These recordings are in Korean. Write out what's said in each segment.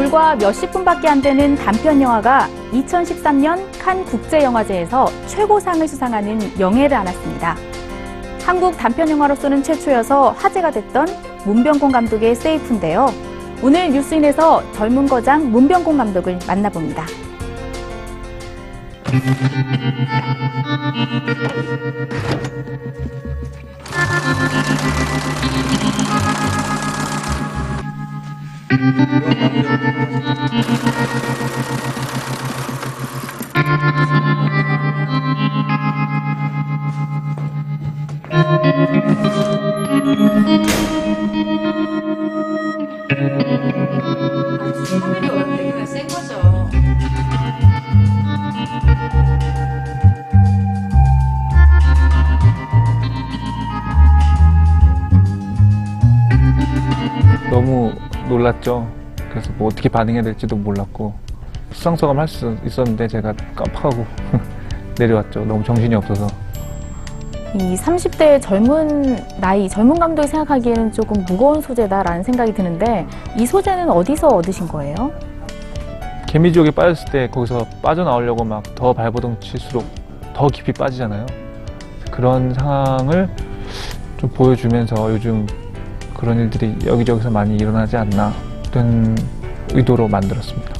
불과 몇십 분밖에 안 되는 단편 영화가 2013년 칸 국제영화제에서 최고상을 수상하는 영예를 안았습니다. 한국 단편 영화로서는 최초여서 화제가 됐던 문병곤 감독의 세이프인데요. 오늘 뉴스인에서 젊은 거장 문병곤 감독을 만나봅니다. 너무 놀랐죠. 그래서 뭐 어떻게 반응해야 될지도 몰랐고 수상소감 할 수 있었는데 제가 깜빡하고 내려왔죠. 너무 정신이 없어서. 이 30대 젊은 나이, 젊은 감독이 생각하기에는 조금 무거운 소재다라는 생각이 드는데 이 소재는 어디서 얻으신 거예요? 개미지옥에 빠졌을 때 거기서 빠져나오려고 막 더 발버둥 칠수록 더 깊이 빠지잖아요. 그런 상황을 좀 보여주면서 요즘 그런 일들이 여기저기서 많이 일어나지 않나 그런 의도로 만들었습니다.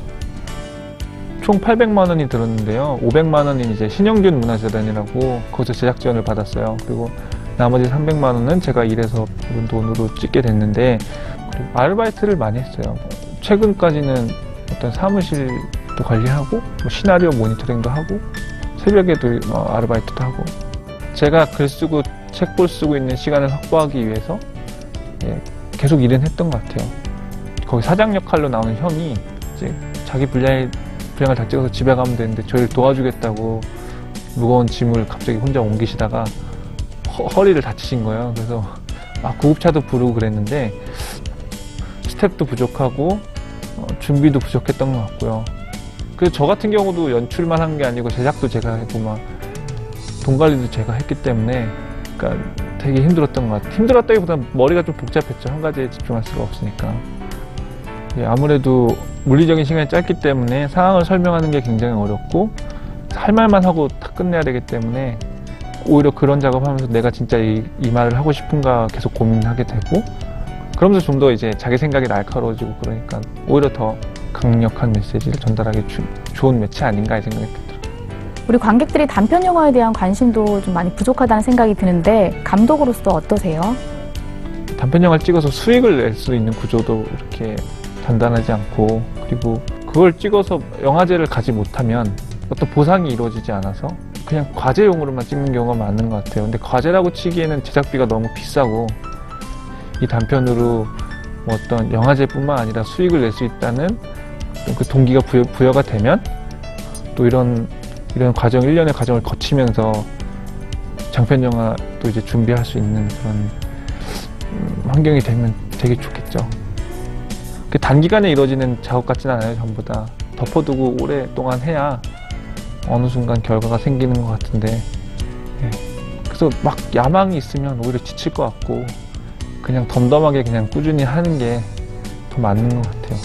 총 800만 원이 들었는데요. 500만 원이 이제 신영균 문화재단이라고 거기서 제작 지원을 받았어요. 그리고 나머지 300만 원은 제가 일해서 버는 돈으로 찍게 됐는데 그리고 아르바이트를 많이 했어요. 최근까지는 어떤 사무실도 관리하고 뭐 시나리오 모니터링도 하고 새벽에도 어, 아르바이트도 하고 제가 글 쓰고 책볼 쓰고 있는 시간을 확보하기 위해서 예, 계속 일은 했던 것 같아요. 거기 사장 역할로 나오는 형이 이제 자기 분량의 분량을 다 찍어서 집에 가면 되는데 저희를 도와주겠다고 무거운 짐을 갑자기 혼자 옮기시다가 허, 허리를 다치신 거예요. 그래서 막 구급차도 부르고 그랬는데 스텝도 부족하고 어, 준비도 부족했던 것 같고요. 그래서 저 같은 경우도 연출만 한 게 아니고 제작도 제가 했고 막돈 관리도 제가 했기 때문에 그러니까 되게 힘들었던 것 같아요. 힘들었다기보다는 머리가 좀 복잡했죠. 한 가지에 집중할 수가 없으니까. 예, 아무래도 물리적인 시간이 짧기 때문에 상황을 설명하는 게 굉장히 어렵고 할 말만 하고 다 끝내야 되기 때문에 오히려 그런 작업하면서 내가 진짜 이, 이 말을 하고 싶은가 계속 고민하게 되고 그러면서 좀 더 이제 자기 생각이 날카로워지고 그러니까 오히려 더 강력한 메시지를 전달하기 주- 좋은 매체 아닌가 이 생각이 들어요. 우리 관객들이 단편 영화에 대한 관심도 좀 많이 부족하다는 생각이 드는데 감독으로서 어떠세요? 단편 영화를 찍어서 수익을 낼 수 있는 구조도 이렇게 단단하지 않고 그리고 그걸 찍어서 영화제를 가지 못하면 어떤 보상이 이루어지지 않아서 그냥 과제용으로만 찍는 경우가 많은 것 같아요. 근데 과제라고 치기에는 제작비가 너무 비싸고 이 단편으로 뭐 어떤 영화제뿐만 아니라 수익을 낼 수 있다는 그 동기가 부여, 부여가 되면 또 이런 이런 과정 일련의 과정을 거치면서 장편 영화도 이제 준비할 수 있는 그런 음, 환경이 되면 되게 좋겠죠. 그 단기간에 이루어지는 작업 같지는 않아요, 전부 다. 덮어두고 오랫동안 해야 어느 순간 결과가 생기는 것 같은데. 예. 그래서 막 야망이 있으면 오히려 지칠 것 같고, 그냥 덤덤하게 그냥 꾸준히 하는 게 더 맞는 것 같아요.